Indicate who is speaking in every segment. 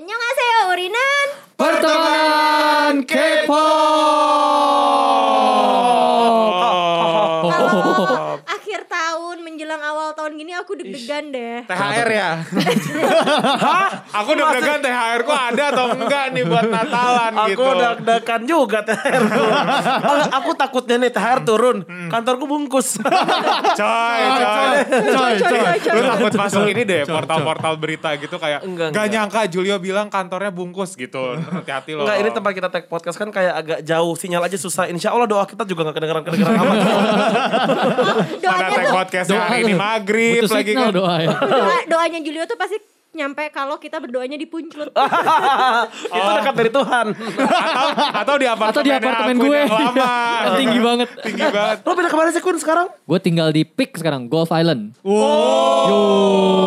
Speaker 1: Annyeonghaseyo Urinan.
Speaker 2: Pertemanan
Speaker 1: Kalau akhir tahun menjelang awal tahun gini aku deg-degan deh.
Speaker 3: THR ya? Hah? Aku deg-degan THR ku ada atau enggak nih buat Natalan
Speaker 4: Aku
Speaker 3: gitu.
Speaker 4: deg-degan juga THR ku. aku takutnya nih THR turun. Kantorku bungkus.
Speaker 3: Coy, coy.
Speaker 2: Coy, coy.
Speaker 3: Lu takut masuk ini deh, portal-portal berita gitu kayak
Speaker 4: Enggak,
Speaker 3: Gak
Speaker 4: enggak.
Speaker 3: nyangka Julio bilang kantornya bungkus gitu. Hati-hati loh.
Speaker 4: Enggak, ini tempat kita tag podcast kan kayak agak jauh. Sinyal aja susah. Insya Allah doa kita juga gak kedengeran-kedengeran amat.
Speaker 3: Mana
Speaker 1: Doanya
Speaker 3: tag
Speaker 1: tuh,
Speaker 3: podcastnya hari ini maghrib lagi kan.
Speaker 2: doa ya.
Speaker 1: doa, doanya Julio tuh pasti nyampe kalau kita berdoanya di punclut.
Speaker 4: Itu dekat dari Tuhan.
Speaker 3: Atau, atau di apartemen,
Speaker 2: Atau di apartemen gue.
Speaker 3: lama.
Speaker 2: Tinggi banget.
Speaker 3: Tinggi banget.
Speaker 4: Lo pindah ke mana sih Kun sekarang?
Speaker 2: Gue tinggal di Peak sekarang, Golf Island.
Speaker 3: Oh.
Speaker 2: Yo.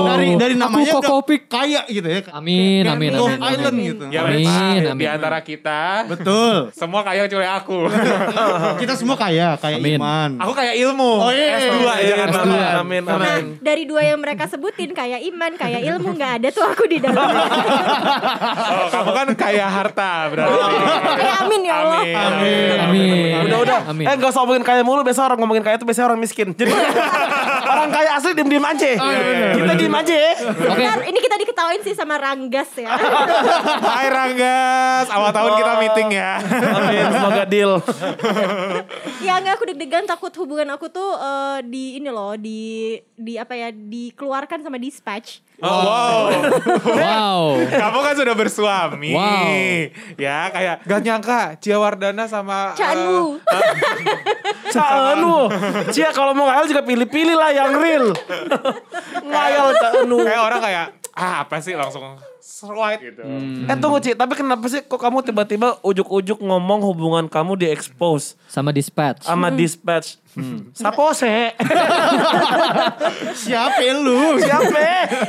Speaker 5: Dari dari namanya
Speaker 2: Aku
Speaker 5: udah
Speaker 2: Peak.
Speaker 5: kaya gitu ya.
Speaker 2: Amin, amin,
Speaker 5: Golf
Speaker 2: amin, amin.
Speaker 5: Island gitu.
Speaker 3: Ya
Speaker 2: Amin, amin.
Speaker 3: di antara kita
Speaker 5: Betul.
Speaker 3: semua kaya kecuali aku.
Speaker 5: Kita semua kaya, kaya
Speaker 2: Amin.
Speaker 5: iman.
Speaker 3: aku kayak ilmu.
Speaker 5: Oh, iya.
Speaker 3: S2
Speaker 4: Iya,
Speaker 3: jangan
Speaker 4: S2.
Speaker 3: salah.
Speaker 4: Amin,
Speaker 1: Nah,
Speaker 4: amin.
Speaker 1: dari dua yang mereka sebutin kayak iman, kayak ilmu nggak ada tuh aku di dalam.
Speaker 3: Oh, kamu kan kaya harta berarti.
Speaker 1: kayak amin ya Allah.
Speaker 3: Amin. Amin.
Speaker 2: Amin.
Speaker 4: Udah udah.
Speaker 2: Amin.
Speaker 4: Eh gak usah ngomongin kaya mulu. Biasa orang ngomongin kaya itu biasanya orang miskin. Jadi orang kaya asli diem-diem aja. Kita diem aja ya.
Speaker 2: Oke.
Speaker 1: Ntar ini kita diketawain sih sama Ranggas ya.
Speaker 3: Hai Ranggas, awal tahun kita meeting ya.
Speaker 4: Amin. Semoga deal.
Speaker 1: ya nggak aku deg-degan takut hubungan aku tuh eh, di ini loh di di apa ya dikeluarkan sama dispatch.
Speaker 3: Oh, wow.
Speaker 2: Wow.
Speaker 3: Kamu kan sudah bersuami.
Speaker 2: Wow.
Speaker 3: Ya, kayak gak nyangka Cia Wardana sama
Speaker 1: Canu.
Speaker 3: eh,
Speaker 4: Canu. Cia kalau mau ngayal juga pilih-pilih lah yang real. ngayal Canu.
Speaker 3: kayak orang kayak ah apa sih langsung slide gitu.
Speaker 4: Eh tunggu Ci, tapi kenapa sih kok kamu tiba-tiba ujuk-ujuk ngomong hubungan kamu di expose
Speaker 2: Sama dispatch.
Speaker 4: sama dispatch? Sapo se?
Speaker 5: Siapa lu?
Speaker 4: Siapa?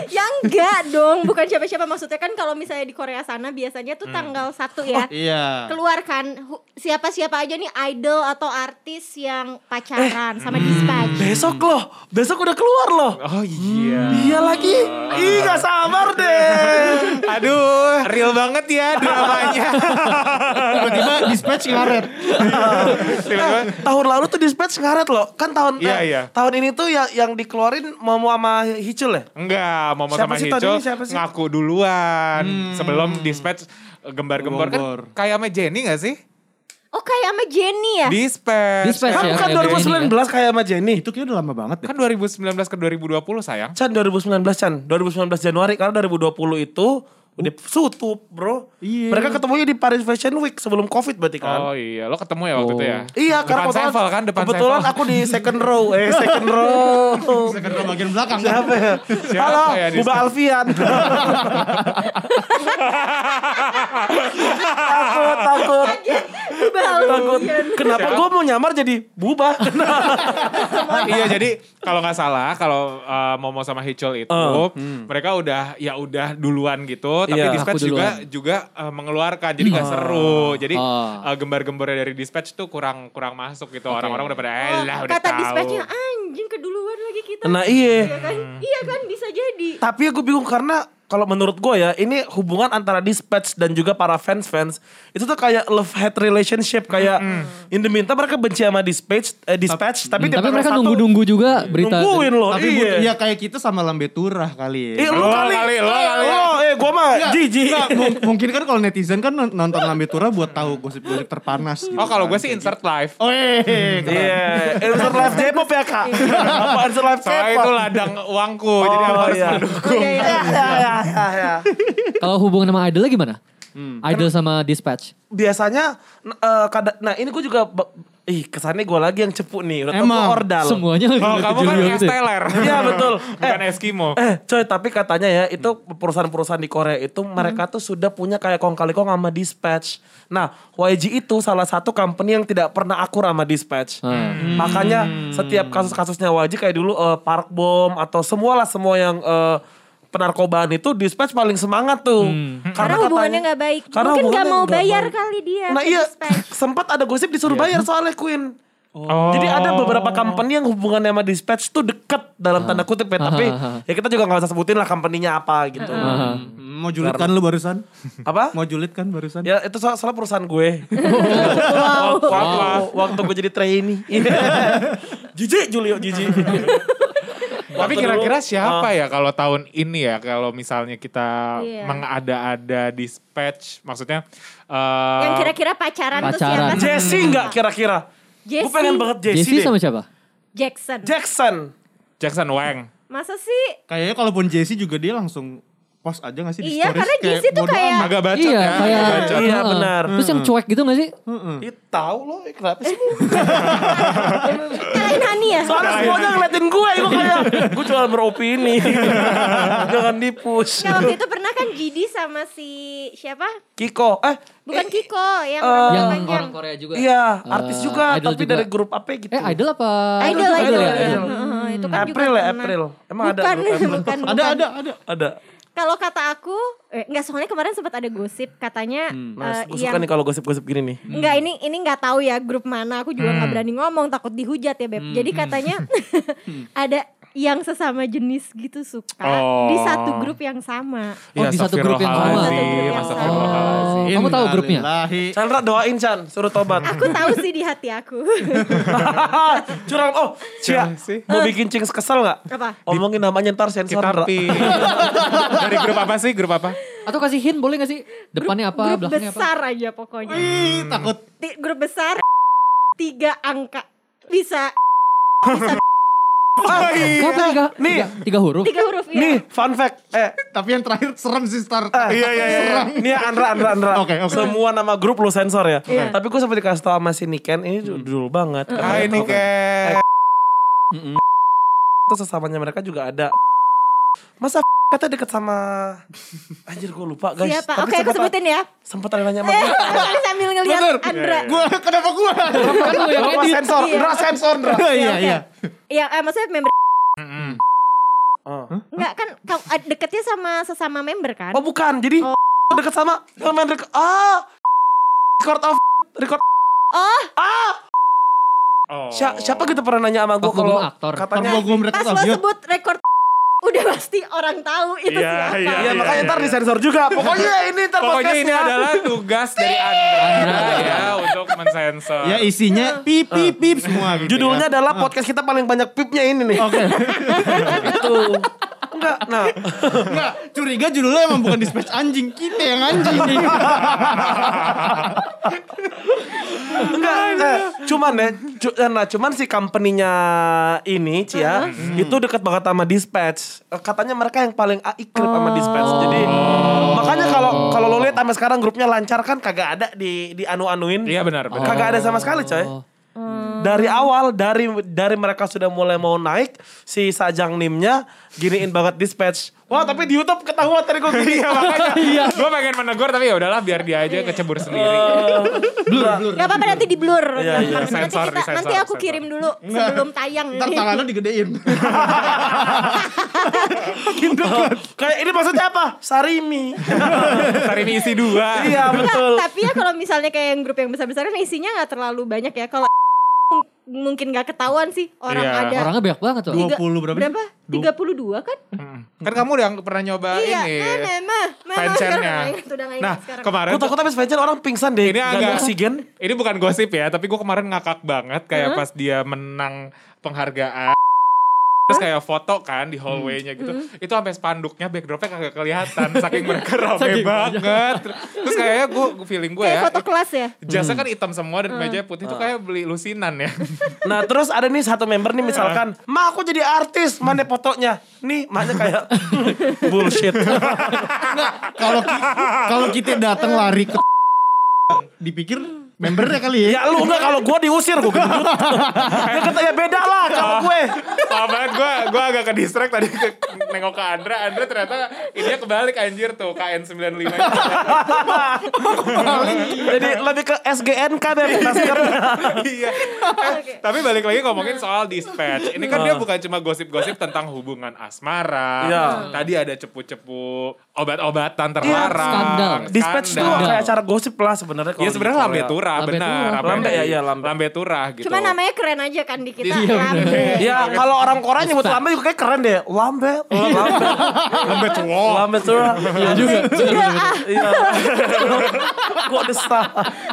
Speaker 1: ya enggak dong, bukan siapa-siapa maksudnya kan kalau misalnya di Korea sana biasanya tuh tanggal satu ya.
Speaker 5: Iya.
Speaker 1: keluar kan hu- siapa-siapa aja nih idol atau artis yang pacaran sama dispatch.
Speaker 4: Besok loh, besok udah keluar loh.
Speaker 3: Oh iya.
Speaker 4: Iya lagi. Ih gak sabar deh.
Speaker 3: Aduh, real banget ya dramanya.
Speaker 5: Tiba-tiba dispatch ngaret.
Speaker 3: Tiba-tiba,
Speaker 4: tahun lalu tuh dispatch ngaret loh. Kan tahun
Speaker 3: Iya,
Speaker 4: eh,
Speaker 3: iya.
Speaker 4: tahun ini tuh ya yang dikeluarin Momo sama Hicul ya?
Speaker 3: Enggak, Momo
Speaker 4: Siapa
Speaker 3: sama
Speaker 4: sih
Speaker 3: Hicul
Speaker 4: ini, sih?
Speaker 3: ngaku duluan sebelum dispatch gembar-gembor kan
Speaker 5: Gembor.
Speaker 3: kayak sama Jenny gak sih?
Speaker 1: Oh kayak sama Jenny ya?
Speaker 3: Dispatch.
Speaker 2: Dispatch
Speaker 4: Kan
Speaker 2: ya,
Speaker 4: bukan
Speaker 2: kayak Jenny
Speaker 4: 2019 kayak sama Jenny.
Speaker 5: Itu kayaknya udah lama banget deh.
Speaker 3: Kan 2019 ke 2020 sayang.
Speaker 4: Chan 2019 Chan 2019 Januari karena 2020 itu udah tutup bro.
Speaker 5: Iya.
Speaker 4: mereka ketemunya di Paris Fashion Week sebelum covid berarti kan?
Speaker 3: Oh iya, lo ketemu ya waktu
Speaker 2: Oh.
Speaker 3: itu ya?
Speaker 4: iya karena
Speaker 3: depan Sevel kan, depan
Speaker 4: kebetulan
Speaker 3: Sevel.
Speaker 4: aku di second row. Eh second row.
Speaker 5: Sekedar bagian belakang. Kan.
Speaker 4: siapa ya?
Speaker 3: Siapa
Speaker 4: halo
Speaker 3: ya di
Speaker 4: Buba? Alfian. Takut takut. Takut. Kenapa gue mau nyamar jadi Buba
Speaker 3: iya jadi kalau nggak salah kalau uh, Momo sama Hicul itu
Speaker 4: Oh,
Speaker 3: mereka udah ya udah duluan gitu tapi
Speaker 4: Iya,
Speaker 3: dispatch juga
Speaker 2: duluan.
Speaker 3: juga uh, mengeluarkan jadi nggak seru jadi
Speaker 2: Oh.
Speaker 3: uh, gembar-gembornya dari dispatch tuh kurang kurang masuk gitu orang-orang udah pada
Speaker 1: Oh,
Speaker 3: eh lah udah
Speaker 1: kata
Speaker 3: tahu
Speaker 1: dispatchnya anjing keduluan lagi kita.
Speaker 4: nah iya
Speaker 1: Iya kan? Iya kan bisa jadi.
Speaker 4: Tapi aku bingung karena kalau menurut gue ya ini hubungan antara dispatch dan juga para fans fans itu tuh kayak love hate relationship kayak in the meantime mereka benci sama dispatch eh, dispatch tapi, tiap
Speaker 2: Tapi
Speaker 4: tanggal
Speaker 2: mereka
Speaker 4: satu
Speaker 2: nunggu-nunggu juga berita.
Speaker 4: nungguin loh
Speaker 5: Tapi
Speaker 4: iya.
Speaker 5: ya kayak kita sama Lambe Turah kali
Speaker 4: Eh,
Speaker 5: ya.
Speaker 4: lu
Speaker 3: Lo
Speaker 4: kali,
Speaker 3: kali, lo kali.
Speaker 4: Oh, eh gue mah jijik.
Speaker 5: Mungkin kan kalau netizen kan non- nonton Lambe Turah buat tahu gosip-gosip terpanas. gitu
Speaker 3: oh kalau gue
Speaker 5: kan.
Speaker 3: sih insert live
Speaker 5: Oh eh,
Speaker 4: Iya, insert live J-pop ya kak. Apa insert live
Speaker 3: soalnya itu
Speaker 4: J-pop?
Speaker 3: ladang uangku jadi aku
Speaker 4: Oh,
Speaker 3: harus
Speaker 4: iya.
Speaker 3: mendukung
Speaker 1: Oh, iya, iya.
Speaker 4: Ya, ya, ya, ya.
Speaker 2: Kalau hubungan sama idolnya gimana? Idol sama dispatch.
Speaker 4: Biasanya, eh, kada- nah ini gue juga, ih kesannya gue lagi yang cepu nih. Udah tau
Speaker 5: Emang.
Speaker 4: ordal.
Speaker 2: Semuanya
Speaker 3: oh
Speaker 2: ke
Speaker 3: kamu kan kayak. Steller
Speaker 4: Iya betul.
Speaker 3: bukan Eskimo
Speaker 4: Eh coy tapi katanya ya itu perusahaan-perusahaan di Korea itu mereka tuh sudah punya kayak kong kali kong sama dispatch. Nah YG itu salah satu company yang tidak pernah akur sama dispatch.
Speaker 2: Hmm.
Speaker 4: Makanya setiap kasus-kasusnya YG kayak dulu eh, Park Bom atau semualah semua yang eh, penarkobaan itu dispatch paling semangat tuh.
Speaker 1: Karena hubungannya
Speaker 4: katanya-
Speaker 1: nggak baik.
Speaker 4: Karena
Speaker 1: Mungkin nggak
Speaker 4: hubungannya
Speaker 1: mau bayar
Speaker 4: baik.
Speaker 1: kali dia.
Speaker 4: Nah iya
Speaker 1: dispatch.
Speaker 4: sempat ada gosip disuruh bayar soalnya Queen.
Speaker 3: Oh.
Speaker 4: Jadi ada beberapa company yang hubungannya sama dispatch tuh deket dalam tanda kutip ya. Tapi ya kita juga gak usah sebutin lah company-nya apa gitu.
Speaker 5: Hmm, Mau julid kan lu barusan?
Speaker 4: Apa?
Speaker 5: Mau julid kan barusan?
Speaker 4: Ya itu so- soal perusahaan gue. waktu, waktu, waktu gue jadi trainee. jijik Julio, jijik.
Speaker 3: Tapi kira-kira siapa
Speaker 4: ah.
Speaker 3: ya kalau tahun ini ya kalau misalnya kita
Speaker 1: Iya.
Speaker 3: mengada-ada dispatch maksudnya eh,
Speaker 1: Yang kira-kira pacaran, tuh
Speaker 2: Pacaran.
Speaker 1: siapa?
Speaker 4: Jesse nggak kira-kira? Gue pengen banget Jesse,
Speaker 2: Jesse
Speaker 4: deh.
Speaker 2: sama siapa?
Speaker 1: Jackson.
Speaker 4: Jackson.
Speaker 3: Jackson Wang.
Speaker 1: Masa sih?
Speaker 5: Kayaknya kalaupun Jesse juga dia langsung post aja gak sih di
Speaker 1: Iya,
Speaker 5: stories?
Speaker 1: karena Jesse tuh
Speaker 5: bodo
Speaker 1: kayak-.
Speaker 3: Agak bacot
Speaker 2: iya,
Speaker 3: ya.
Speaker 2: kayak
Speaker 3: agak bacot.
Speaker 4: Iya, benar.
Speaker 2: Terus yang cuek gitu gak sih?
Speaker 4: Ih tahu lo, eh, kenapa sih?
Speaker 1: Kalahin Hani ya?
Speaker 4: Soalnya semuanya ngeliatin gue, gue kayak gue cuma beropini. Jangan dipush.
Speaker 1: Ya waktu itu pernah kan GD sama si siapa?
Speaker 4: Kiko, eh
Speaker 1: Bukan Kiko, yang
Speaker 4: Eh,
Speaker 1: rambut
Speaker 2: yang
Speaker 1: panjang.
Speaker 2: orang Korea juga.
Speaker 4: iya
Speaker 2: Eh,
Speaker 4: artis juga,
Speaker 2: idol
Speaker 4: tapi
Speaker 2: juga.
Speaker 4: dari grup apa gitu?
Speaker 2: Eh idol apa?
Speaker 1: Idol,
Speaker 2: juga
Speaker 1: idol,
Speaker 2: ya?
Speaker 1: idol. Heeh, Itu kan
Speaker 4: April
Speaker 1: juga
Speaker 4: ya. April. Emang ada
Speaker 1: bukan,
Speaker 4: grup April?
Speaker 1: bukan,
Speaker 5: Ada,
Speaker 1: bukan.
Speaker 5: ada, ada.
Speaker 4: Ada.
Speaker 1: Kalau kata aku, eh, enggak soalnya kemarin sempat ada gosip katanya eh,
Speaker 4: gue
Speaker 1: yang
Speaker 4: suka nih kalau gosip-gosip gini nih.
Speaker 1: Enggak ini ini nggak tahu ya grup mana aku juga nggak berani ngomong takut dihujat ya beb. Jadi katanya ada yang sesama jenis gitu suka
Speaker 3: Oh.
Speaker 1: di satu grup yang sama.
Speaker 2: Oh, di satu grup yang sama.
Speaker 1: Satu grup yang sama.
Speaker 2: Oh, kamu tahu grupnya?
Speaker 4: Chandra doain Chan, suruh tobat.
Speaker 1: Aku tahu sih di hati aku.
Speaker 4: Curang, oh Cia,
Speaker 3: Siapa sih?
Speaker 4: mau bikin Cings kesel gak?
Speaker 1: Apa?
Speaker 4: Omongin namanya ntar sensor.
Speaker 3: Kita
Speaker 4: Ndra.
Speaker 3: pi. Dari grup apa sih? Grup apa?
Speaker 2: Atau kasih hint boleh gak sih? Depannya apa,
Speaker 1: grup
Speaker 2: belakangnya apa?
Speaker 1: besar aja pokoknya.
Speaker 5: Ih, takut.
Speaker 1: Grup besar tiga angka bisa
Speaker 4: Ah,
Speaker 2: Kenapa tiga,
Speaker 4: Nih.
Speaker 2: tiga, tiga huruf?
Speaker 1: tiga huruf ya.
Speaker 4: Nih, fun fact. Eh,
Speaker 5: Tapi yang terakhir serem sih start.
Speaker 4: Iya iya iya. Ini Andra Andra Andra.
Speaker 5: Oke, oke.
Speaker 4: Semua nama grup lu sensor ya.
Speaker 1: Iya.
Speaker 4: Tapi gue sempat dikasih tau sama si Niken ini dulu banget.
Speaker 3: Hai nih kayak
Speaker 4: Terus sesamanya mereka juga ada. Masa kata deket sama anjir gue lupa guys.
Speaker 1: Siapa?
Speaker 4: Tapi
Speaker 1: Oke, aku
Speaker 4: sempat-
Speaker 1: sebutin ya.
Speaker 4: Sempat ada nanya sama
Speaker 1: Eh,
Speaker 4: gue.
Speaker 1: sambil ngelihat
Speaker 5: Bener.
Speaker 1: Andra.
Speaker 5: Gua kenapa gua?
Speaker 2: Kan lu yang
Speaker 4: Gua
Speaker 2: edit.
Speaker 4: sensor,
Speaker 1: Iya.
Speaker 4: Andra sensor, Andra.
Speaker 5: Iya,
Speaker 1: oke.
Speaker 5: iya.
Speaker 1: Iya, eh, maksudnya member
Speaker 4: Oh.
Speaker 1: Enggak kan ah, deketnya sama sesama member kan?
Speaker 4: Oh bukan, jadi
Speaker 1: Oh.
Speaker 4: deket sama main record. Ah, record of record.
Speaker 1: Oh,
Speaker 3: Oh.
Speaker 4: Sia- siapa gitu pernah nanya sama gue kalau
Speaker 2: aktor.
Speaker 4: katanya
Speaker 5: Kalau gua mereka
Speaker 1: pas lo sebut rekor udah pasti orang tahu itu
Speaker 3: Iya,
Speaker 1: siapa.
Speaker 3: iya,
Speaker 4: Iya makanya
Speaker 3: iya,
Speaker 4: ntar
Speaker 3: iya.
Speaker 4: disensor juga. Pokoknya ini ntar
Speaker 3: Pokoknya ini adalah tugas dari Andra ya untuk mensensor.
Speaker 5: Ya isinya pip pip pip semua gitu.
Speaker 4: Judulnya
Speaker 5: ya.
Speaker 4: adalah podcast kita paling banyak pipnya ini nih.
Speaker 5: Oke.
Speaker 4: Itu. Enggak, nah.
Speaker 5: Enggak, curiga judulnya emang bukan dispatch anjing, kita yang anjing nih.
Speaker 4: Enggak, eh, cuman ya, cu- nah, cuman si company-nya ini Cia itu dekat banget sama Dispatch. Eh, Katanya mereka yang paling ikrip sama Dispatch. Jadi makanya kalau kalau lo lihat sampai sekarang grupnya lancar kan kagak ada di di anu-anuin.
Speaker 3: Iya benar benar.
Speaker 4: Kagak ada sama sekali, coy.
Speaker 2: Oh.
Speaker 4: Dari awal dari dari mereka sudah mulai mau naik si Sajang Nimnya giniin banget Dispatch. Wah, tapi di YouTube ketahuan tadi gue gini.
Speaker 3: Iya makanya. Gue pengen menegur tapi ya udahlah biar dia aja kecebur sendiri.
Speaker 4: blur, blur.
Speaker 1: Gak apa-apa nanti di blur.
Speaker 4: Iya, iya.
Speaker 1: nanti,
Speaker 3: Sensor,
Speaker 1: kita,
Speaker 3: disensor,
Speaker 1: nanti aku
Speaker 3: sensor.
Speaker 1: kirim dulu sebelum tayang.
Speaker 5: Ntar
Speaker 1: ini.
Speaker 5: tangan lo digedein.
Speaker 4: Kayak ini maksudnya apa? Sarimi.
Speaker 3: Hari ini isi dua.
Speaker 4: iya, betul.
Speaker 1: tapi ya kalau misalnya kayak yang grup yang besar-besar kan isinya nggak terlalu banyak ya. Kalau mungkin nggak ketahuan sih orang
Speaker 3: Iya.
Speaker 1: ada
Speaker 2: Orangnya banyak banget tuh.
Speaker 1: tiga-
Speaker 5: 20 berapa?
Speaker 1: berapa? 32 kan?
Speaker 3: Kan kamu yang pernah nyoba
Speaker 1: iya,
Speaker 3: ini.
Speaker 1: kan emang. Memang sekarang nggak ingat, udah nggak ingat
Speaker 3: Nah
Speaker 1: sekarang.
Speaker 3: kemarin
Speaker 4: Gue takut habis Fajar orang pingsan deh.
Speaker 3: ini
Speaker 4: Gak ada
Speaker 3: agak
Speaker 4: oksigen.
Speaker 3: Ini bukan gosip ya, tapi gue kemarin ngakak banget kayak pas dia menang penghargaan. Terus kayak foto kan di hallway-nya gitu. Itu sampai spanduknya backdropnya kagak kelihatan saking mereka rame banget. Terus kayaknya gue feeling gue
Speaker 1: kayak
Speaker 3: ya.
Speaker 1: foto kelas ya.
Speaker 3: Jasnya kan hitam semua dan meja putih itu kayak beli lusinan ya.
Speaker 4: Nah terus ada nih satu member nih misalkan, Ma aku jadi artis, mana fotonya? Nih, maknya kayak bullshit.
Speaker 5: Kalau kalau kita datang lari ke dipikir membernya kali ya.
Speaker 4: ya lu enggak kalau gue diusir gue gendut. ya kata ya beda lah kalau gue.
Speaker 3: Parah banget gue gue agak ke distract tadi ke, nengok ke Andra. Andra ternyata ini kebalik anjir tuh KN95 itu.
Speaker 4: Jadi lebih ke SGNK deh masker.
Speaker 3: iya. Eh, tapi balik lagi ngomongin soal dispatch. Ini kan dia bukan cuma gosip-gosip tentang hubungan asmara.
Speaker 4: Iya.
Speaker 3: Tadi ada cepu-cepu obat-obatan terlarang.
Speaker 2: skandal.
Speaker 4: Dispatch tuh kayak acara gosip lah sebenarnya. kalau
Speaker 3: Ya
Speaker 4: di
Speaker 3: sebenarnya
Speaker 4: Korea.
Speaker 3: lambe tura turah,
Speaker 2: Lambe
Speaker 3: benar.
Speaker 4: Lambe ya, iya, lambe.
Speaker 3: Lambe turah gitu.
Speaker 1: Cuma namanya keren aja kan di kita.
Speaker 2: Iya.
Speaker 1: Lambe.
Speaker 4: Ya kalau orang Korea nyebut lambe juga kayak keren deh. Lambe, lambe,
Speaker 3: Lambe tua.
Speaker 4: lambe tuh.
Speaker 2: Iya juga.
Speaker 1: Ah.
Speaker 4: Iya. Kok desa?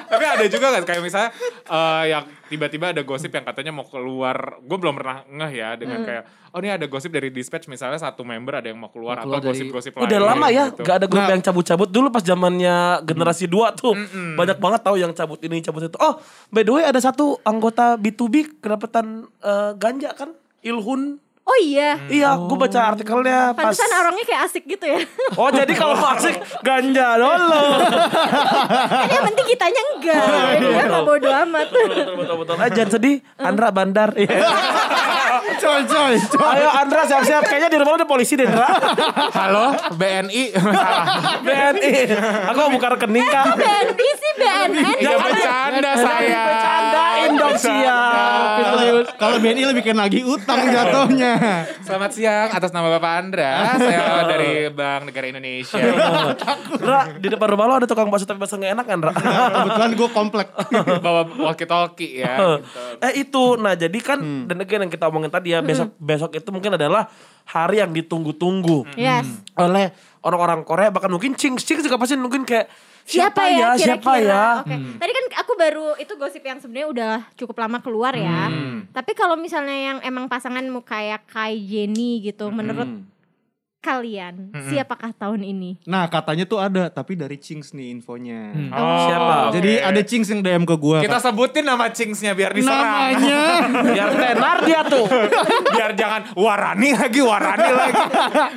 Speaker 3: Tapi ada juga kan kayak misalnya eh, yang tiba-tiba ada gosip yang katanya mau keluar. Gue belum pernah ngeh ya
Speaker 1: Hmm.
Speaker 3: dengan kayak oh ini ada gosip dari dispatch misalnya satu member ada yang mau keluar,
Speaker 2: Mau keluar
Speaker 3: atau
Speaker 2: dari-
Speaker 3: gosip-gosip lain.
Speaker 4: Udah lama ya,
Speaker 3: gitu.
Speaker 4: gak ada grup
Speaker 5: Nah.
Speaker 4: yang cabut-cabut dulu pas zamannya generasi 2 tuh. Banyak banget tahu yang cabut ini, cabut itu. Oh, by the way ada satu anggota B2B kedapatan eh, ganja kan? Ilhun.
Speaker 1: Oh iya.
Speaker 4: Iya, gue baca artikelnya pas.
Speaker 1: Pantesan orangnya kayak asik gitu ya.
Speaker 4: Oh, jadi kalau asik ganja dulu.
Speaker 1: kan yang penting kitanya enggak. Jadi dia gak bodo amat.
Speaker 4: betul, betul, betul. Eh, jangan sedih, Andra bandar. Iya.
Speaker 5: Coy, coy, coy.
Speaker 4: Ayo Andra siap-siap. Kayaknya di rumah lu ada polisi deh, Andra.
Speaker 3: Halo, BNI.
Speaker 4: BNI. Aku mau buka rekening, Kak.
Speaker 1: BNI sih BNN.
Speaker 3: ya bercanda saya.
Speaker 4: Bercandain dong, siap.
Speaker 5: Kalau BNI lebih kena lagi utang jatuhnya.
Speaker 3: Selamat siang atas nama Bapak Andra. Saya dari Bank Negara Indonesia.
Speaker 4: Andra, di depan rumah lo ada tukang bakso tapi bakso gak enak, Andra.
Speaker 5: Kebetulan gue komplek.
Speaker 3: Bawa walkie talkie ya. gitu.
Speaker 4: eh itu, nah jadi kan dan again yang kita omongin tadi ya besok besok itu mungkin adalah hari yang ditunggu-tunggu
Speaker 1: Yes.
Speaker 4: oleh orang-orang Korea bahkan mungkin Cing Cing juga pasti mungkin kayak
Speaker 1: Siapa, ya, kira-kira?
Speaker 4: siapa ya
Speaker 1: Oke. Tadi kan aku baru itu gosip yang sebenarnya udah cukup lama keluar ya. Tapi kalau misalnya yang emang pasangan kayak Kai Jenny gitu, menurut kalian siapakah tahun ini?
Speaker 5: Nah katanya tuh ada, tapi dari Cings nih infonya.
Speaker 3: Oh,
Speaker 4: Siapa?
Speaker 3: oke.
Speaker 5: Jadi ada Cings yang DM ke gue.
Speaker 3: kita sebutin nama Cingsnya biar diserang.
Speaker 5: Namanya.
Speaker 4: biar tenar dia tuh
Speaker 3: biar jangan Warani lagi, Warani lagi.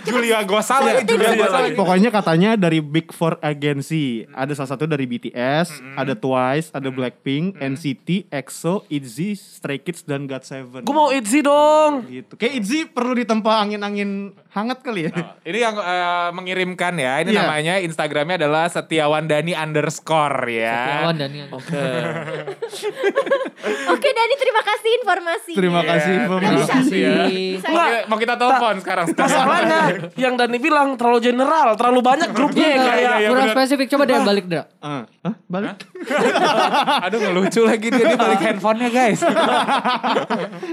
Speaker 3: Julia Gosal lagi, Julia Gosal lagi.
Speaker 5: Pokoknya katanya dari Big Four Agency. Ada salah satu dari BTS, ada Twice, ada Blackpink, NCT, EXO, ITZY, Stray Kids, dan GOT7.
Speaker 4: gue mau Itzy dong
Speaker 5: gitu. Kayak ITZY perlu ditempa angin-angin hangat kali ya.
Speaker 3: Ini yang eh, mengirimkan ya, ini
Speaker 5: Iya.
Speaker 3: namanya Instagramnya adalah Setiawan Dani underscore ya.
Speaker 2: Setiawan dan yang
Speaker 4: oke
Speaker 1: Oke Dani terima kasih.
Speaker 5: Terima
Speaker 3: Iya,
Speaker 5: informasi.
Speaker 3: terima kasih ya.
Speaker 1: Bisa
Speaker 3: Mau,
Speaker 1: ya?
Speaker 3: kita- mau kita telepon sekarang.
Speaker 4: masalahnya yang Dani bilang terlalu general terlalu banyak grupnya
Speaker 3: Iya,
Speaker 4: kayak
Speaker 3: iya,
Speaker 2: kurang
Speaker 3: bener.
Speaker 2: spesifik coba deh balik Dra.
Speaker 5: Ah, hah? balik.
Speaker 3: Aduh ngelucu lagi dia, dia balik handphonenya guys.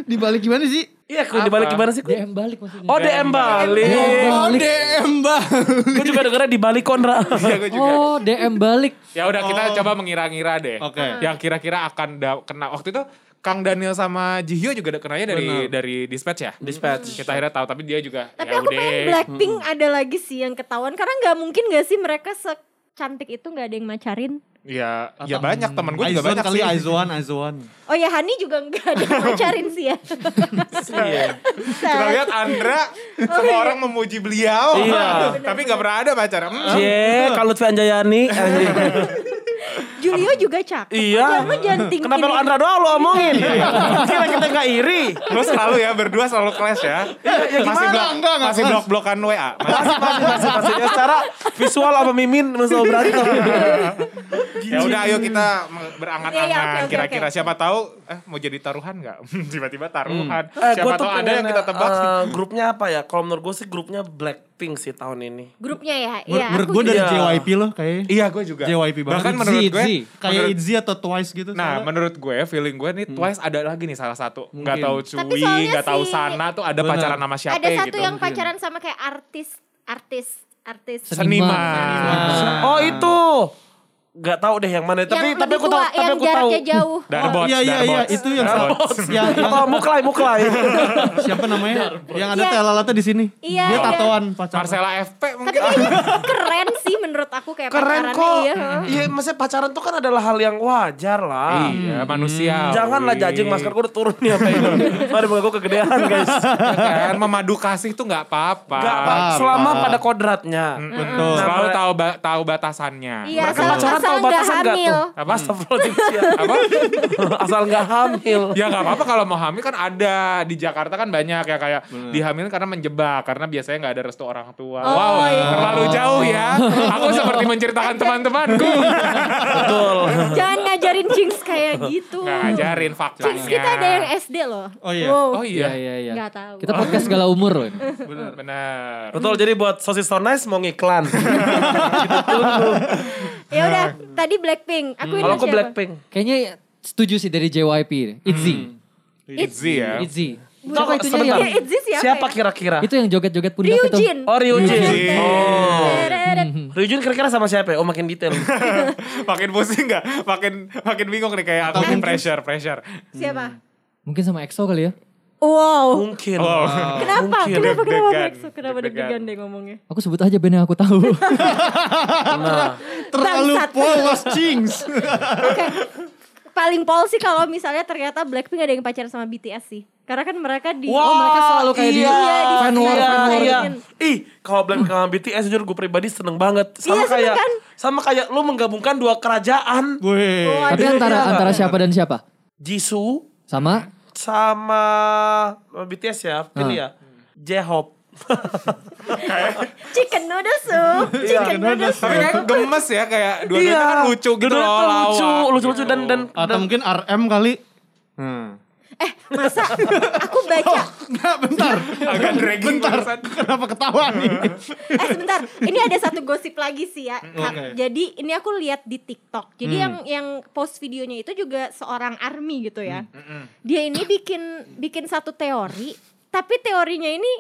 Speaker 5: Dibalik gimana sih?
Speaker 4: Iya kalau dibalik gimana sih
Speaker 2: DM balik maksudnya.
Speaker 4: oh DM balik
Speaker 5: Oh, DM bang.
Speaker 4: gue juga dengernya dibalik Kondra
Speaker 3: Iya gue juga.
Speaker 2: Oh, DM balik.
Speaker 3: Ya udah kita coba mengira-ngira deh.
Speaker 5: Oke.
Speaker 3: Yang kira-kira akan kena waktu itu Kang Daniel sama Jihyo juga ada kenanya dari dari dispatch ya.
Speaker 4: Dispatch.
Speaker 3: Kita akhirnya tahu tapi dia juga
Speaker 1: Tapi
Speaker 3: ya
Speaker 1: aku
Speaker 3: udah.
Speaker 1: pengen Blackpink ada lagi sih yang ketahuan karena nggak mungkin gak sih mereka secantik itu nggak ada yang macarin.
Speaker 3: Ya, ya banyak temen gue juga banyak
Speaker 5: kali
Speaker 3: sih.
Speaker 5: Aizwan, Aizwan.
Speaker 1: Oh ya Hani juga nggak ada yang macarin sih ya.
Speaker 3: Iya. Kita lihat Andra semua orang memuji beliau.
Speaker 4: Iya.
Speaker 3: tapi nggak pernah ada pacar. Hmm.
Speaker 4: Cie, kalau Lutfi Anjayani
Speaker 1: Julio juga cakep.
Speaker 4: Iya.
Speaker 1: Jangan jangan tinggi.
Speaker 4: Kenapa lo Andra doang lo omongin? Kira kita gak iri.
Speaker 3: Lu selalu ya berdua selalu clash ya.
Speaker 4: ya
Speaker 3: masih
Speaker 4: gimana?
Speaker 3: blok,
Speaker 5: Enggak, enggak
Speaker 3: masih blok-blokan WA.
Speaker 4: Masih, masih, masih, masih. Ya, secara visual sama Mimin masih berantem.
Speaker 3: Ya udah ayo kita me-
Speaker 1: Iya, iya, oke,
Speaker 3: berangan-angan
Speaker 1: oke,
Speaker 3: kira-kira
Speaker 1: oke.
Speaker 3: siapa tahu eh mau jadi taruhan nggak? Tiba-tiba taruhan.
Speaker 4: Eh,
Speaker 3: siapa tahu ada yang kita tebak.
Speaker 4: eh, grupnya apa ya? Kalau menurut gue sih grupnya Blackpink sih tahun ini.
Speaker 1: Grupnya ya. Iya.
Speaker 5: menurut gue dari. JYP loh kayaknya.
Speaker 3: iya gue juga.
Speaker 5: JYP banget.
Speaker 3: Bahkan
Speaker 2: Itzy,
Speaker 3: menurut gue
Speaker 2: Itzy.
Speaker 5: Kayak ITZY atau Twice gitu.
Speaker 3: Nah,
Speaker 5: soalnya.
Speaker 3: menurut gue, feeling gue nih Twice ada lagi nih salah satu. Nggak tahu Cui, nggak tahu Sana tuh ada
Speaker 5: Bener.
Speaker 3: pacaran sama siapa
Speaker 1: ada satu
Speaker 3: gitu.
Speaker 1: yang pacaran sama kayak artis artis artis
Speaker 3: Seniman.
Speaker 4: Oh itu. Gak tahu deh yang mana. Tapi
Speaker 1: yang
Speaker 4: tapi
Speaker 1: lebih
Speaker 4: aku tahu. Tapi
Speaker 1: yang
Speaker 4: aku tahu.
Speaker 1: jauh.
Speaker 3: Darbots,
Speaker 5: iya iya iya
Speaker 3: Darbots.
Speaker 5: itu yang
Speaker 3: Darbots.
Speaker 5: yang, yang
Speaker 4: Oh, Muklai, Muklai.
Speaker 5: siapa namanya? yang ada
Speaker 1: Iya.
Speaker 5: telalata di sini.
Speaker 1: Iya,
Speaker 5: Dia
Speaker 1: iya.
Speaker 5: tatoan pacar.
Speaker 3: Marcella FP
Speaker 1: Tapi
Speaker 3: mungkin.
Speaker 1: ini keren sih menurut aku kayak
Speaker 4: Keren
Speaker 1: pacarannya
Speaker 4: kok.
Speaker 1: iya.
Speaker 4: Iya, maksudnya pacaran tuh kan adalah hal yang wajar lah.
Speaker 3: Iya, manusia.
Speaker 4: Janganlah jajing masker gue udah turun nih apa ini. Mari gue kegedean guys.
Speaker 3: kan memadu kasih tuh nggak apa-apa.
Speaker 4: Gak apa, selama pada kodratnya.
Speaker 5: Betul.
Speaker 3: Selalu
Speaker 4: Nah,
Speaker 3: tahu ba- tahu batasannya.
Speaker 1: Iya,
Speaker 4: Mereka pacaran tahu
Speaker 1: nggak
Speaker 4: batasan gak
Speaker 1: hamil.
Speaker 4: tuh?
Speaker 3: Apa?
Speaker 4: Cia.
Speaker 3: Apa?
Speaker 4: Asal gak hamil.
Speaker 3: Ya nggak apa-apa kalau mau hamil kan ada di Jakarta kan banyak ya kayak dihamilin karena menjebak karena biasanya nggak ada restu orang tua.
Speaker 1: Oh,
Speaker 3: wow,
Speaker 1: iya.
Speaker 3: terlalu jauh ya. Aku seperti menceritakan teman-temanku.
Speaker 4: Betul.
Speaker 1: Jangan ngajarin Jinx kayak gitu.
Speaker 3: Nggak ngajarin faktanya.
Speaker 1: Jinx kita ada yang SD loh.
Speaker 5: Oh iya.
Speaker 1: Wow.
Speaker 3: Oh
Speaker 2: Iya
Speaker 3: iya.
Speaker 2: iya iya.
Speaker 1: Nggak tahu.
Speaker 2: Kita podcast segala umur loh. ini.
Speaker 3: Benar. Benar.
Speaker 4: Betul, jadi buat sosis so nice mau ngiklan.
Speaker 1: Ya udah, Tadi Blackpink. Aku
Speaker 4: Kalau aku Blackpink.
Speaker 2: Kayaknya setuju sih dari JYP. Itzy.
Speaker 3: Itzy ya.
Speaker 2: Itzy.
Speaker 4: Kok
Speaker 2: Siapa itunya
Speaker 4: sebentar.
Speaker 2: yang
Speaker 1: Ya, Itzy siapa
Speaker 4: Siapa
Speaker 1: ya?
Speaker 4: kira-kira?
Speaker 2: itu yang joget-joget pundak itu.
Speaker 1: Ryujin.
Speaker 4: Oh Ryujin.
Speaker 3: Ryujin.
Speaker 4: Oh. Ryujin kira-kira sama siapa ya? Oh makin detail.
Speaker 3: makin pusing gak? Makin makin bingung nih kayak aku nih pressure, pressure.
Speaker 1: Siapa?
Speaker 2: Mungkin sama EXO kali ya.
Speaker 1: Wow.
Speaker 4: Mungkin.
Speaker 3: Wow.
Speaker 1: Kenapa?
Speaker 4: Mungkin.
Speaker 1: Kenapa? Kenapa? Maxo? Kenapa
Speaker 3: Deg-degan.
Speaker 1: deh ngomongnya?
Speaker 2: Aku sebut aja band yang aku tahu.
Speaker 4: Nah,
Speaker 5: Terlalu polos, Cings.
Speaker 1: Oke. Paling pol sih kalau misalnya ternyata Blackpink ada yang pacaran sama BTS sih. Karena kan mereka di
Speaker 4: Wah,
Speaker 2: Oh, mereka selalu kayak di
Speaker 4: iya,
Speaker 1: di
Speaker 2: fan war,
Speaker 1: iya,
Speaker 2: fan war.
Speaker 1: iya.
Speaker 4: Ih, kalau Blackpink sama BTS jujur gue pribadi seneng banget. Sama
Speaker 1: Iya,
Speaker 4: kayak
Speaker 1: kan?
Speaker 4: sama kayak lu menggabungkan dua kerajaan.
Speaker 5: Weh.
Speaker 1: Oh,
Speaker 2: Tapi
Speaker 1: Aduh,
Speaker 2: antara
Speaker 4: iya.
Speaker 2: antara siapa dan siapa?
Speaker 4: Jisoo
Speaker 2: Sama
Speaker 4: sama BTS ya, pilih ya. J-Hope.
Speaker 1: Chicken noodle soup. Chicken noodle soup.
Speaker 3: Tapi kan gemes ya kayak dua-duanya kan lucu gitu loh
Speaker 4: lucu, lucu-lucu dan dan
Speaker 5: Atau mungkin RM kali. Hmm.
Speaker 1: Eh, masa aku baca
Speaker 5: Nggak, bentar.
Speaker 3: Agak dragging
Speaker 5: bentar.
Speaker 3: barusan.
Speaker 5: Kenapa ketawa nih?
Speaker 1: Eh sebentar, ini ada satu gosip lagi sih ya. Kak. Jadi ini aku lihat di TikTok. Jadi yang yang post videonya itu juga seorang army gitu ya. Dia ini bikin bikin satu teori, tapi teorinya ini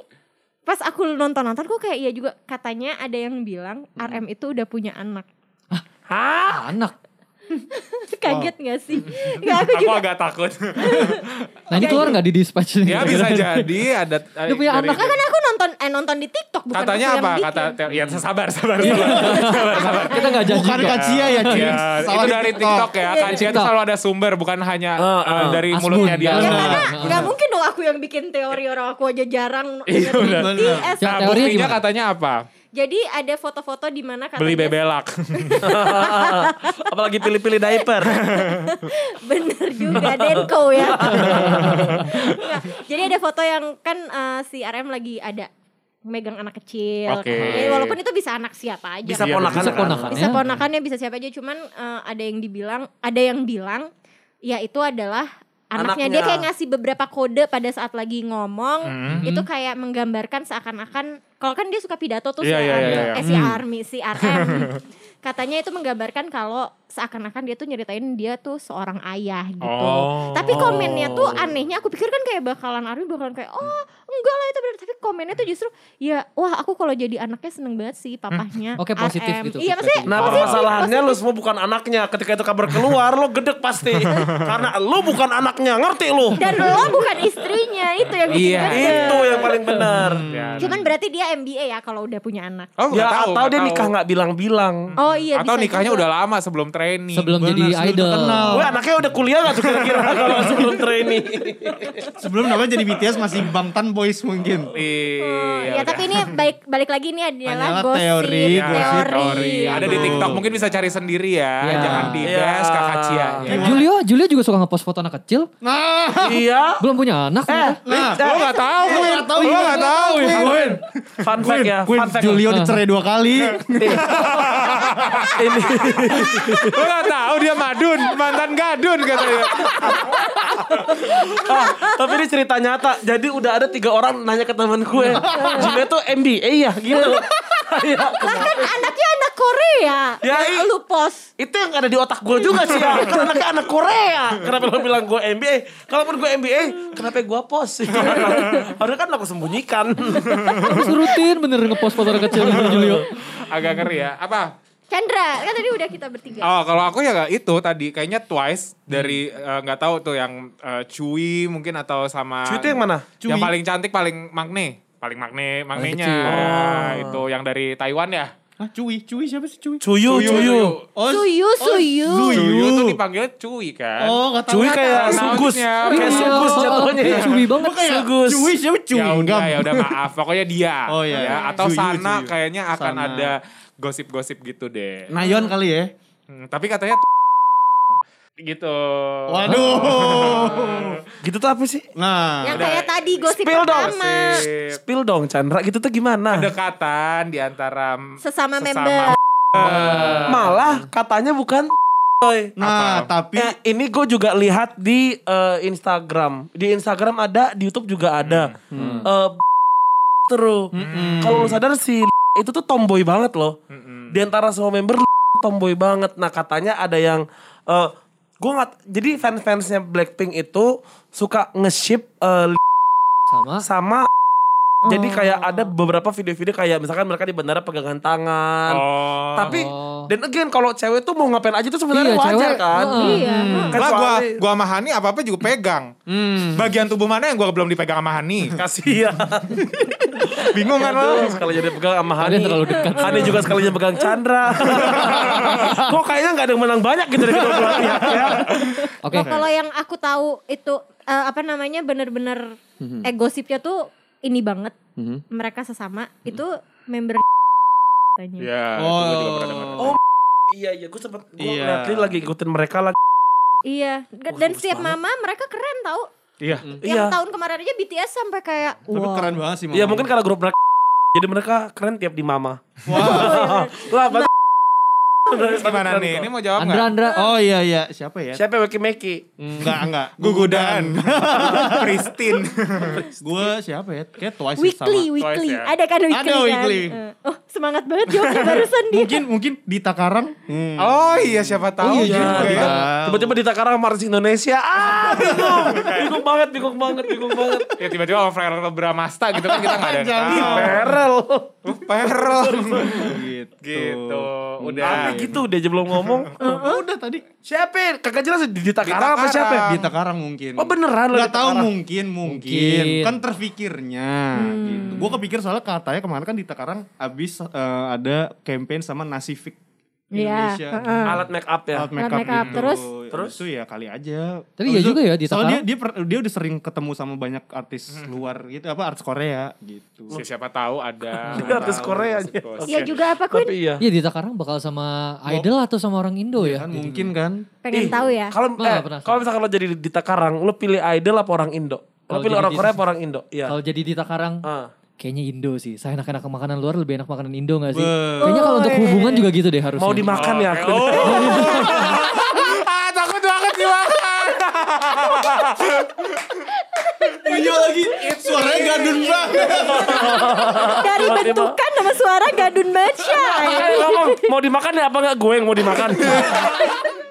Speaker 1: pas aku nonton-nonton kok kayak iya juga katanya ada yang bilang RM itu udah punya anak.
Speaker 4: Hah?
Speaker 2: anak.
Speaker 1: Kaget gak sih? Gak aku
Speaker 3: Aku
Speaker 1: juga.
Speaker 3: agak takut.
Speaker 2: Nah ini keluar nggak di dispatch
Speaker 3: ya bisa jadi ada
Speaker 2: Dia punya
Speaker 3: dari-
Speaker 2: anak
Speaker 1: Kan aku nonton eh nonton di TikTok bukan
Speaker 3: Katanya apa? Kata ya sabar sabar sabar. sabar sabar.
Speaker 2: Kita nggak janji.
Speaker 5: Bukan Kacia ya, Cings.
Speaker 3: Ya, itu dari TikTok ya.
Speaker 1: Iya,
Speaker 3: Kajian itu
Speaker 2: TikTok.
Speaker 3: selalu ada sumber bukan hanya
Speaker 4: Uh,
Speaker 3: uh,
Speaker 4: uh.
Speaker 3: dari mulutnya dia.
Speaker 1: Ya karena nggak
Speaker 2: nah.
Speaker 1: mungkin dong aku yang bikin teori orang aku aja jarang
Speaker 3: Iya, benar.
Speaker 2: Teorinya
Speaker 3: katanya apa?
Speaker 1: Jadi ada foto-foto di mana katanya
Speaker 3: Beli bebelak.
Speaker 4: Apalagi pilih-pilih diaper.
Speaker 1: bener juga Denko ya. Nggak, Jadi ada foto yang kan eh, si RM lagi ada megang anak kecil.
Speaker 3: Oke.
Speaker 1: Ya, walaupun itu bisa anak siapa aja.
Speaker 4: Bisa
Speaker 3: Iya,
Speaker 4: ponakan.
Speaker 2: bisa
Speaker 4: kan?
Speaker 2: ponakan.
Speaker 1: bisa
Speaker 2: ya.
Speaker 1: ponakannya bisa siapa aja cuman eh, ada yang dibilang ada yang bilang ya itu adalah anaknya, dia
Speaker 4: Anaknya.
Speaker 1: kayak ngasih beberapa kode pada saat lagi ngomong
Speaker 3: Hmm.
Speaker 1: itu kayak menggambarkan seakan-akan kalau kan dia suka pidato tuh si
Speaker 3: Iya, iya,
Speaker 1: Army,
Speaker 3: iya, iya.
Speaker 1: eh si Army si RM katanya itu menggambarkan kalau seakan-akan dia tuh nyeritain dia tuh seorang ayah gitu
Speaker 3: Oh.
Speaker 1: tapi komennya tuh anehnya aku pikir kan kayak bakalan Army bakalan kayak oh enggak lah itu benar tapi komennya tuh justru ya wah aku kalau jadi anaknya seneng banget sih papahnya
Speaker 2: Oke, positif
Speaker 1: RM.
Speaker 2: gitu
Speaker 1: iya maksudnya
Speaker 4: Nah
Speaker 1: positif,
Speaker 4: permasalahannya lu
Speaker 1: positif.
Speaker 4: semua bukan anaknya. Ketika itu kabar keluar lo gedek pasti. Karena lu bukan anaknya, ngerti lu?
Speaker 1: dan lo bukan istrinya itu yang bikin
Speaker 3: Iya.
Speaker 1: gede.
Speaker 4: Itu yang paling benar.
Speaker 3: Ya.
Speaker 1: cuman berarti dia MBA ya kalau udah punya anak
Speaker 3: Oh,
Speaker 4: Ya
Speaker 3: nggak tahu,
Speaker 4: atau dia
Speaker 3: tahu.
Speaker 4: nikah nggak bilang-bilang.
Speaker 1: oh iya
Speaker 3: Atau
Speaker 1: bisa
Speaker 3: nikahnya
Speaker 1: juga.
Speaker 3: udah lama sebelum training.
Speaker 2: Sebelum
Speaker 5: Benar,
Speaker 2: jadi
Speaker 5: sebelum
Speaker 2: idol.
Speaker 5: terkenal.
Speaker 4: Gue anaknya udah kuliah gak tuh kira-kira kalau sebelum training.
Speaker 5: Sebelum namanya jadi BTS masih Bangtan Boys mungkin.
Speaker 1: Oh,
Speaker 3: Iya,
Speaker 1: ya
Speaker 3: udah.
Speaker 1: tapi ini baik balik lagi ini adalah
Speaker 5: Hanyalah
Speaker 1: gosip
Speaker 5: teori,
Speaker 3: Ya,
Speaker 5: gosip,
Speaker 3: teori. Ada di. TikTok mungkin bisa cari sendiri ya.
Speaker 2: Iya.
Speaker 3: Jangan di
Speaker 4: Iya.
Speaker 3: dash kakak Cia.
Speaker 2: Eh, Julio, Julio juga suka ngepost foto anak kecil.
Speaker 5: Nah,
Speaker 4: iya.
Speaker 2: Belum punya anak.
Speaker 4: Eh,
Speaker 5: nah.
Speaker 3: Lo gak tahu.
Speaker 5: Lu nggak tahu,
Speaker 3: Lo
Speaker 5: iya.
Speaker 3: gak tahu.
Speaker 4: Fun fact ya. Fun fact.
Speaker 5: Julio dicerai dua kali.
Speaker 4: Ini
Speaker 3: Lo gak tahu dia madun. Mantan gadun katanya.
Speaker 4: ah, tapi ini cerita nyata. Jadi udah ada tiga orang nanya ke temen gue. Julia tuh MBA ya gitu. Iya.
Speaker 1: lah kan anaknya anak Korea
Speaker 4: Ya,
Speaker 1: yang lu post
Speaker 4: Itu yang ada di otak gue juga sih ya. Karena anaknya anak Korea. Kenapa lo bilang gue MBA? Kalaupun gue MBA, kenapa gue post? Harusnya kan aku sembunyikan.
Speaker 2: Terus rutin bener ngepost foto anak kecil gitu, Julio.
Speaker 3: Agak ngeri ya. Apa?
Speaker 1: Chandra kan tadi udah kita bertiga
Speaker 3: Oh kalau aku ya gak itu tadi kayaknya Twice dari eh, nggak tahu tuh yang eh, Cui mungkin atau sama
Speaker 4: Cuy itu yang mana?
Speaker 3: Yang
Speaker 5: Cui.
Speaker 3: paling cantik paling magne, paling magne magnenya. Nah, itu yang dari Taiwan ya.
Speaker 5: Ah, cuy, cuy siapa sih cuy?
Speaker 4: Cuyu, cuyu.
Speaker 5: Oh,
Speaker 1: Suyu Suyu
Speaker 3: Cuyu tuh dipanggilnya Cui kan.
Speaker 5: Oh, gak tahu.
Speaker 4: Cuy kayak sugus.
Speaker 3: Maksudnya.
Speaker 4: Kayak sugus jatuhnya ya.
Speaker 2: Cuy banget.
Speaker 5: Kayak
Speaker 4: Sugus.
Speaker 5: Cuy siapa cuy?
Speaker 3: ya udah
Speaker 5: Enggak.
Speaker 3: ya udah maaf pokoknya dia
Speaker 5: Oh, iya,
Speaker 3: ya
Speaker 5: iya.
Speaker 3: atau
Speaker 5: Cuyu,
Speaker 3: sana
Speaker 5: Cuyu.
Speaker 3: kayaknya akan
Speaker 5: Sana.
Speaker 3: ada gosip-gosip gitu deh
Speaker 5: Nayon kali ya.
Speaker 3: Hmm, tapi katanya gitu
Speaker 5: Waduh.
Speaker 4: Gitu tuh apa sih?
Speaker 5: Nah,
Speaker 1: yang
Speaker 3: Udah.
Speaker 1: kayak tadi gosip
Speaker 4: Spill dong,
Speaker 1: pertama
Speaker 3: Gosip.
Speaker 4: Spill dong Chandra, gitu tuh gimana?
Speaker 3: kedekatan di antara
Speaker 1: sesama
Speaker 3: Sesama
Speaker 1: member
Speaker 4: Malah katanya bukan
Speaker 5: nah
Speaker 3: Apa?
Speaker 5: tapi
Speaker 4: Eh, ini gue juga lihat di eh, Instagram. Di Instagram ada, di YouTube juga ada. Eh, terus. Kalau lu sadar si itu tuh tomboy banget loh.
Speaker 3: Mm-mm.
Speaker 4: Di antara semua member tomboy banget. Nah katanya ada yang eh gue nggak jadi fans-fansnya Blackpink itu suka nge-ship eh,
Speaker 2: Sama.
Speaker 4: sama jadi kayak ada beberapa video-video kayak misalkan mereka di bandara pegangan tangan.
Speaker 3: Oh.
Speaker 4: Tapi
Speaker 2: Oh.
Speaker 4: dan again kalau cewek tuh mau ngapain aja tuh sebenarnya
Speaker 2: Iya,
Speaker 4: wajar
Speaker 2: cewek,
Speaker 4: kan.
Speaker 2: heeh.
Speaker 1: Iya.
Speaker 3: Lah gua
Speaker 4: Kecuali
Speaker 3: gua sama Hani apa-apa juga pegang. Bagian tubuh mana yang gua belum dipegang sama Hani?
Speaker 4: kasihan.
Speaker 3: Bingung kan lo?
Speaker 4: sekali jadi pegang sama Hani.
Speaker 2: Kalian terlalu dekat.
Speaker 4: Hani juga sekalinya pegang Chandra. Kok kayaknya nggak ada yang menang banyak gitu dari kedua belah pihak ya.
Speaker 2: Oke.
Speaker 1: Loh, kalau yang aku tahu itu eh, apa namanya bener-bener
Speaker 2: Mhm.
Speaker 1: eh gosipnya tuh ini banget. Mereka sesama itu member katanya.
Speaker 3: Iya, itu
Speaker 5: Oh.
Speaker 3: gua juga pernah dengar.
Speaker 4: Oh, Iya iya, gue sempet gue
Speaker 5: Iya.
Speaker 4: dia lagi ikutin mereka lagi.
Speaker 1: Iya, dan
Speaker 4: bagus
Speaker 1: setiap
Speaker 4: banget.
Speaker 1: mama mereka keren tau.
Speaker 3: Iya.
Speaker 1: Yang
Speaker 4: Iya.
Speaker 1: tahun kemarin aja BTS sampai kayak
Speaker 5: Tapi
Speaker 1: wow.
Speaker 5: keren banget sih.
Speaker 4: Iya mungkin karena grup mereka jadi mereka keren tiap di mama.
Speaker 5: Wah.
Speaker 4: Lah,
Speaker 3: gimana nih? Ini mau jawab
Speaker 2: Andra,
Speaker 3: nggak?
Speaker 2: Andra.
Speaker 5: Oh iya iya, siapa ya?
Speaker 4: Siapa Weki Meki?
Speaker 5: Enggak, enggak.
Speaker 3: Gugudan. Pristine.
Speaker 5: Gue siapa ya? Kayak Twice
Speaker 1: Weekly,
Speaker 5: sama.
Speaker 1: weekly.
Speaker 3: Twice ya?
Speaker 1: Ada kan weekly
Speaker 5: Ada
Speaker 1: kan?
Speaker 5: weekly.
Speaker 1: Eh, Oh, semangat banget jawabnya barusan dia.
Speaker 5: Mungkin mungkin di Takarang. Hmm.
Speaker 3: Oh iya siapa tahu
Speaker 2: iya
Speaker 3: juga ya.
Speaker 4: Tiba-tiba di Takarang sama artis Indonesia. Ah, bingung. bingung banget, bingung banget, bingung banget.
Speaker 3: Ya tiba-tiba over Bramasta gitu kan kita nggak ada tahu.
Speaker 4: Perel.
Speaker 3: Uh, Perel.
Speaker 5: Gitu.
Speaker 3: gitu. Udah.
Speaker 4: Gitu dia aja belum ngomong.
Speaker 5: Oh, udah tadi.
Speaker 4: Siapa? Kagak jelas di, di Takarang apa siapa?
Speaker 5: Di Takarang mungkin.
Speaker 4: Oh beneran lo
Speaker 5: Gak tahu mungkin, mungkin
Speaker 2: Mungkin.
Speaker 5: kan terfikirnya gitu. Gue kepikir soalnya katanya kemarin kan di Takarang abis eh, ada campaign sama Nasifik
Speaker 1: Iya,
Speaker 5: Indonesia.
Speaker 1: heeh.
Speaker 4: Alat make up ya.
Speaker 5: Alat makeup,
Speaker 1: make up.
Speaker 5: gitu.
Speaker 1: Terus?
Speaker 5: terus itu ya kali aja.
Speaker 2: Tapi iya
Speaker 5: itu-
Speaker 2: juga ya di
Speaker 5: Soalnya dia
Speaker 2: Takarang.
Speaker 5: dia, per- dia udah sering ketemu sama banyak artis luar gitu apa artis Korea gitu.
Speaker 3: Si- Siapa tahu ada.
Speaker 4: Artis Korea aja.
Speaker 1: Iya juga apa Queen?
Speaker 4: Tapi iya.
Speaker 2: Iya di Takarang bakal sama idol atau sama orang Indo ya?
Speaker 5: Kan mungkin kan.
Speaker 1: Pengen
Speaker 4: Ih,
Speaker 1: tahu ya.
Speaker 4: Kalau eh, kalau misalkan lo jadi di Takarang, lo pilih idol apa orang Indo? Lo pilih orang
Speaker 2: di-
Speaker 4: Korea apa orang Indo? Iya.
Speaker 2: Kalau jadi di Takarang,
Speaker 4: Ah.
Speaker 2: Kayaknya Indo sih. Saya enak-enak makanan luar lebih enak makanan Indo gak sih?
Speaker 5: Be-
Speaker 2: Kayaknya kalau untuk
Speaker 1: Oh, iya.
Speaker 2: hubungan juga gitu deh harusnya.
Speaker 4: Mau dimakan ya aku.
Speaker 3: Oh. ah takut banget dimakan.
Speaker 5: Iya lagi suaranya gadun banget.
Speaker 1: Dari bentukan sama suara gadun banget
Speaker 4: ngomong, mau dimakan ya apa enggak gue yang mau dimakan?